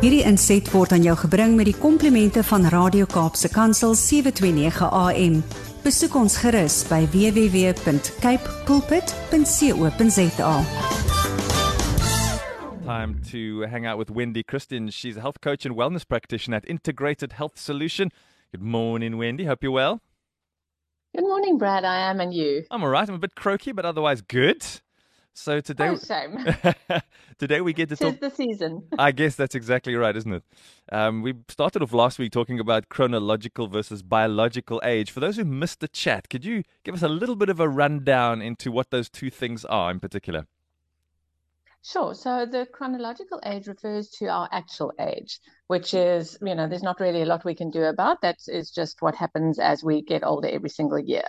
Hierdie inset word aan jou gebring met die komplimente van Radio Kaapse Kansel 729 AM. Besoek ons gerus by www.cape pulpit.co.za. Time to hang out with Wendy Christien. She's a health coach and wellness practitioner at Integrated Health Solution. Good morning, Wendy. Hope you're well. Good morning, Brad. I am, and you? I'm all right. I'm a bit croaky, but otherwise good. So today, Oh, shame. today we get to Tis talk. the season. I guess that's exactly right, isn't it? Um, we started off last week talking about chronological versus biological age. For those who missed the chat, could you give us a little bit of a rundown into what those two things are in particular? Sure. So the chronological age refers to our actual age, which is, you know, there's not really a lot we can do about. That is just what happens as we get older every single year.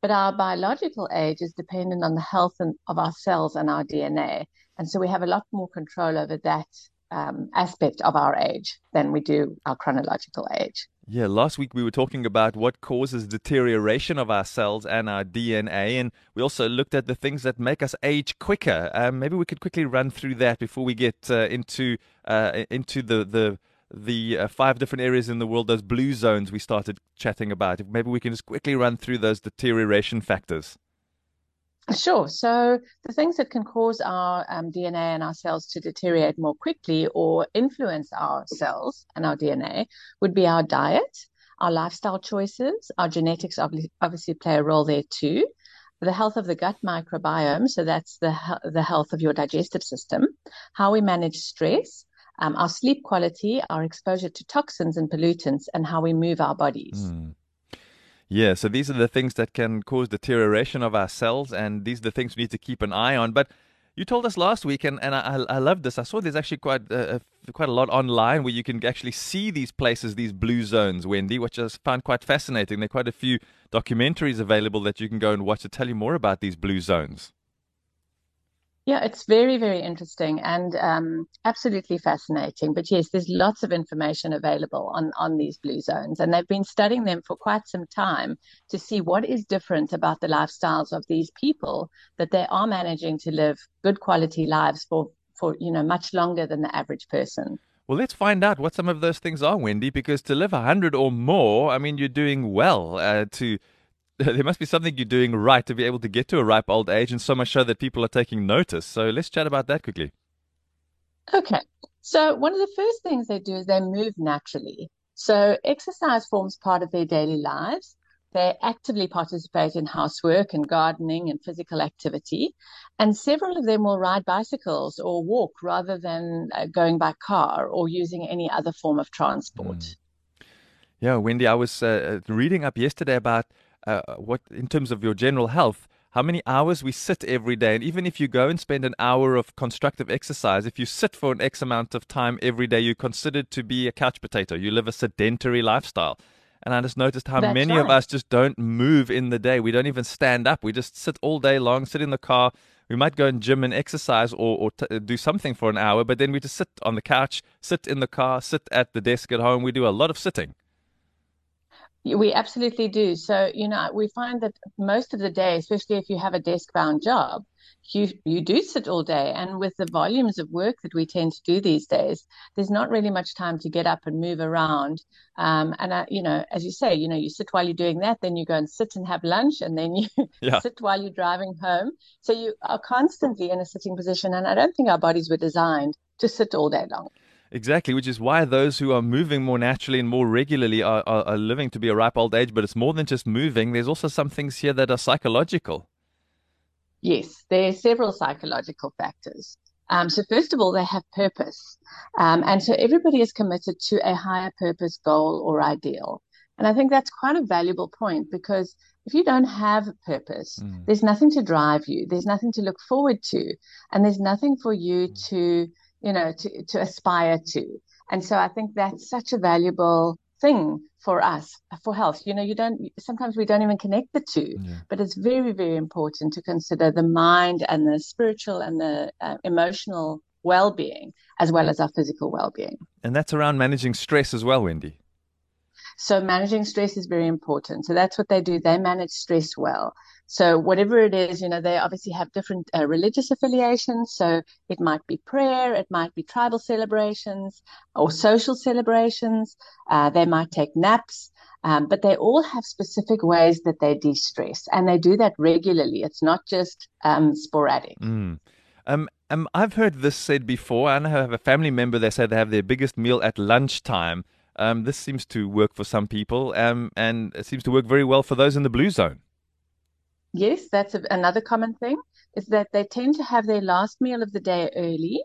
But our biological age is dependent on the health of our cells and our DNA. And so we have a lot more control over that um, aspect of our age than we do our chronological age. Yeah, last week we were talking about what causes deterioration of our cells and our DNA, and we also looked at the things that make us age quicker. Um, maybe we could quickly run through that before we get uh, into uh, into the the the uh, five different areas in the world, those blue zones we started chatting about. Maybe we can just quickly run through those deterioration factors. Sure. So the things that can cause our um, DNA and our cells to deteriorate more quickly or influence our cells and our DNA would be our diet, our lifestyle choices, our genetics obvi- obviously play a role there too. The health of the gut microbiome, so that's the the health of your digestive system, how we manage stress, um, our sleep quality, our exposure to toxins and pollutants, and how we move our bodies. Yeah, so these are the things that can cause deterioration of our cells, and these are the things we need to keep an eye on. But you told us last week, and, and I, I love this. I saw there's actually quite quite a lot online where you can actually see these places, these blue zones, Wendy, which I found quite fascinating. There are quite a few documentaries available that you can go and watch to tell you more about these blue zones. Yeah, it's very, very interesting and um, absolutely fascinating. But yes, there's lots of information available on, on these blue zones, and they've been studying them for quite some time to see what is different about the lifestyles of these people that they are managing to live good quality lives for, for you know, much longer than the average person. Well, let's find out what some of those things are, Wendy, because to live 100 or more, I mean, you're doing well uh, to. There must be something you're doing right to be able to get to a ripe old age, and so much so that people are taking notice. So let's chat about that quickly. Okay. So one of the first things they do is they move naturally. So exercise forms part of their daily lives. They actively participate in housework and gardening and physical activity. And several of them will ride bicycles or walk rather than uh, going by car or using any other form of transport. Yeah, Wendy, I was uh, reading up yesterday about uh, what, in terms of your general health, how many hours we sit every day. And even if you go and spend an hour of constructive exercise, if you sit for an X amount of time every day, you're considered to be a couch potato. You live a sedentary lifestyle. And I just noticed how That's many of us just don't move in the day. We don't even stand up. We just sit all day long, sit in the car. We might go and gym and exercise or, or t- do something for an hour, but then we just sit on the couch, sit in the car, sit at the desk at home. We do a lot of sitting. We absolutely do. So, you know, we find that most of the day, especially if you have a desk-bound job, you you do sit all day. And with the volumes of work that we tend to do these days, there's not really much time to get up and move around. Um, and I, you know, as you say, you know, you sit while you're doing that, then you go and sit and have lunch, and then you Yeah. sit while you're driving home. So you are constantly in a sitting position. And I don't think our bodies were designed to sit all day long. Exactly, which is why those who are moving more naturally and more regularly are, are, are living to be a ripe old age. But it's more than just moving. There's also some things here that are psychological. Yes, there are several psychological factors. Um, so first of all, they have purpose. Um, and so everybody is committed to a higher purpose, goal, or ideal. And I think that's quite a valuable point because if you don't have a purpose, Mm. there's nothing to drive you, there's nothing to look forward to, and there's nothing for you to, you know, to, to aspire to. And so I think that's such a valuable thing for us for health. You know, you don't, sometimes we don't even connect the two, Yeah. but it's very, very important to consider the mind and the spiritual and the uh, emotional well-being as well as our physical well-being. And that's around managing stress as well, Wendy. So managing stress is very important. So that's what they do. They manage stress well. So whatever it is, you know, they obviously have different uh, religious affiliations. So it might be prayer, it might be tribal celebrations or social celebrations. Uh, they might take naps. Um, but they all have specific ways that they de-stress, and they do that regularly. It's not just um, sporadic. Mm. Um, um, I've heard this said before. I have a family member. They say they have their biggest meal at lunchtime. Um, this seems to work for some people, um, and it seems to work very well for those in the blue zone. Yes, that's a, another common thing. Is that they tend to have their last meal of the day early,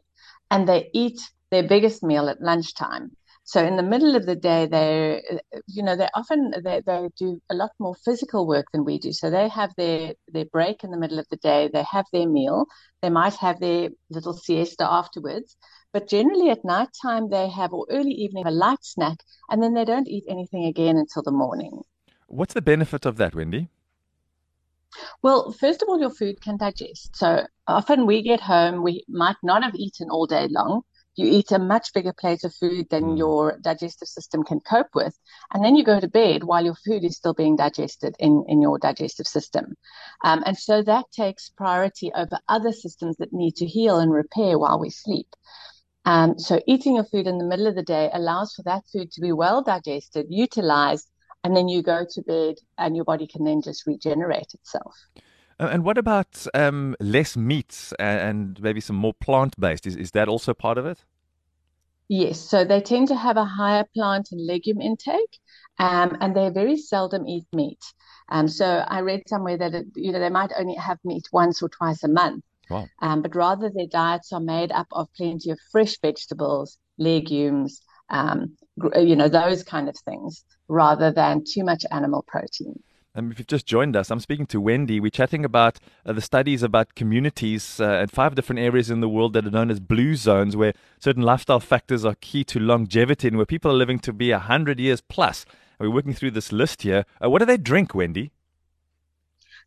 and they eat their biggest meal at lunchtime. So in the middle of the day, they, you know, they often they, they do a lot more physical work than we do. So they have their their break in the middle of the day. They have their meal. They might have their little siesta afterwards. But generally at night time, they have or early evening a light snack, and then they don't eat anything again until the morning. What's the benefit of that, Wendy? Well, first of all, your food can digest. So often we get home, we might not have eaten all day long you eat a much bigger plate of food than mm. your digestive system can cope with. And then you go to bed while your food is still being digested in, in your digestive system. Um, and so that takes priority over other systems that need to heal and repair while we sleep. Um, so eating your food in the middle of the day allows for that food to be well digested, utilized, and then you go to bed and your body can then just regenerate itself. And what about um, less meats and maybe some more plant based? Is, is that also part of it? Yes, so they tend to have a higher plant and legume intake, um, and they very seldom eat meat. Um, so I read somewhere that it, you know they might only have meat once or twice a month. Wow. Um, but rather their diets are made up of plenty of fresh vegetables, legumes, um, you know those kind of things, rather than too much animal protein. And if you've just joined us, I'm speaking to Wendy. We're chatting about uh, the studies about communities uh, and five different areas in the world that are known as blue zones, where certain lifestyle factors are key to longevity and where people are living to be 100 years plus. And we're working through this list here. Uh, what do they drink, Wendy?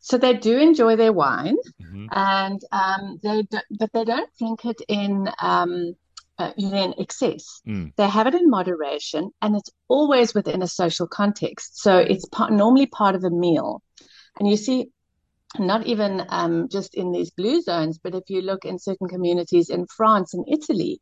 So they do enjoy their wine, mm-hmm. and um, they do, but they don't drink it in um, uh, in excess. Mm. They have it in moderation, and it's always within a social context. So it's part, normally part of a meal. And you see, not even um, just in these blue zones, but if you look in certain communities in France and Italy,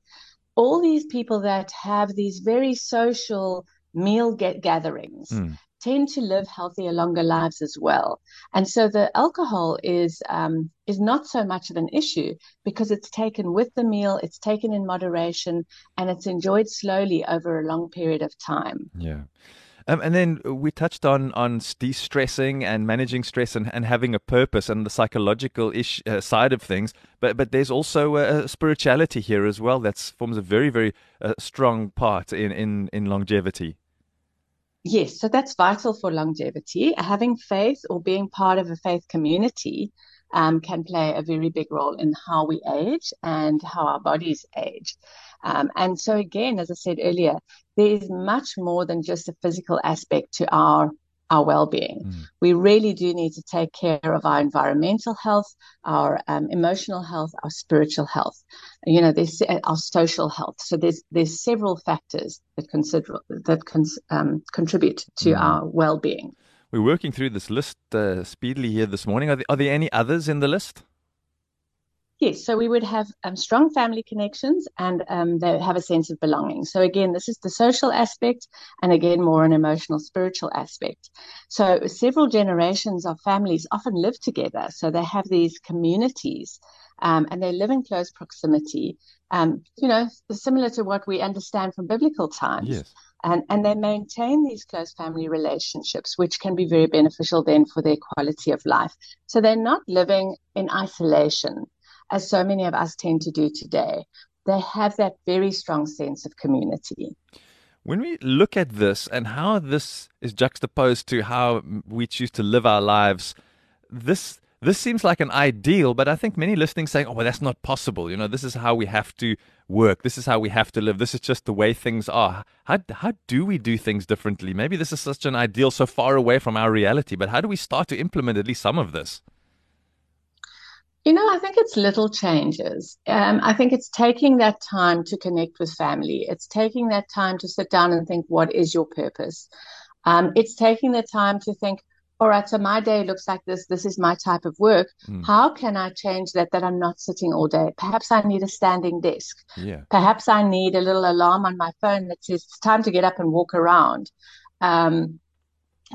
all these people that have these very social meal get gatherings. Mm tend to live healthier, longer lives as well. And so the alcohol is um, is not so much of an issue because it's taken with the meal, it's taken in moderation, and it's enjoyed slowly over a long period of time. Yeah. Um, and then we touched on on de-stressing and managing stress and, and having a purpose and the psychological ish, uh, side of things. But but there's also a, a spirituality here as well that forms a very very uh, strong part in, in in longevity. Yes, so that's vital for longevity. Having faith or being part of a faith community um, can play a very big role in how we age and how our bodies age. Um, and so, again, as I said earlier, there is much more than just a physical aspect to our our well-being. Mm. We really do need to take care of our environmental health, our um, emotional health, our spiritual health. You know, there's uh, our social health. So there's there's several factors that consider that cons, um, contribute to mm. our well-being. We're working through this list uh, speedily here this morning. Are there, are there any others in the list? Yes, so we would have um, strong family connections and um, they have a sense of belonging. So, again, this is the social aspect, and again, more an emotional, spiritual aspect. So, several generations of families often live together. So, they have these communities um, and they live in close proximity, um, you know, similar to what we understand from biblical times. Yes. And, and they maintain these close family relationships, which can be very beneficial then for their quality of life. So, they're not living in isolation as so many of us tend to do today. They have that very strong sense of community. When we look at this and how this is juxtaposed to how we choose to live our lives, this this seems like an ideal, but I think many listening saying, "Oh, well, that's not possible." You know, this is how we have to work. This is how we have to live. This is just the way things are. How how do we do things differently? Maybe this is such an ideal so far away from our reality, but how do we start to implement at least some of this? You know, I think it's little changes. Um, I think it's taking that time to connect with family. It's taking that time to sit down and think, what is your purpose? Um, it's taking the time to think, all right, so my day looks like this. This is my type of work. Mm. How can I change that that I'm not sitting all day? Perhaps I need a standing desk. Yeah. Perhaps I need a little alarm on my phone that says it's time to get up and walk around. Um,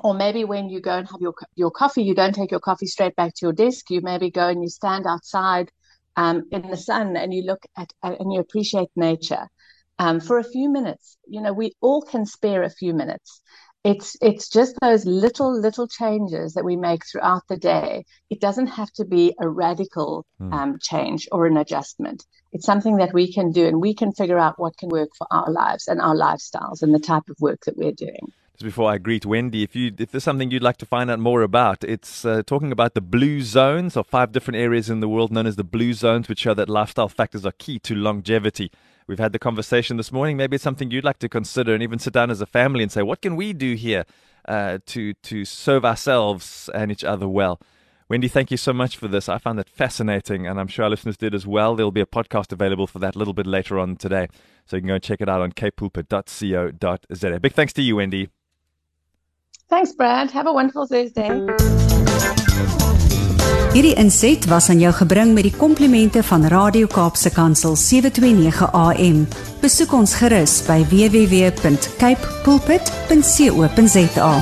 or maybe when you go and have your your coffee, you don't take your coffee straight back to your desk. You maybe go and you stand outside um, in the sun and you look at and you appreciate nature um, for a few minutes. You know, we all can spare a few minutes. It's it's just those little little changes that we make throughout the day. It doesn't have to be a radical Mm. um, change or an adjustment. It's something that we can do, and we can figure out what can work for our lives and our lifestyles and the type of work that we're doing. Just before I greet Wendy, if you if there's something you'd like to find out more about, it's uh, talking about the blue zones or five different areas in the world known as the blue zones, which show that lifestyle factors are key to longevity. We've had the conversation this morning. Maybe it's something you'd like to consider, and even sit down as a family and say, what can we do here uh, to to serve ourselves and each other well. Wendy, thank you so much for this. I found that fascinating, and I'm sure our listeners did as well. There'll be a podcast available for that a little bit later on today, so you can go and check it out on capepulpit.co.za. Big thanks to you, Wendy. Thanks, Brad. Have a wonderful Thursday. Hierdie inset was aan jou gebring met die komplimente van Radio Kaapse Kansel 729 AM. Besoek ons gerus by www.cape pulpit.co.za.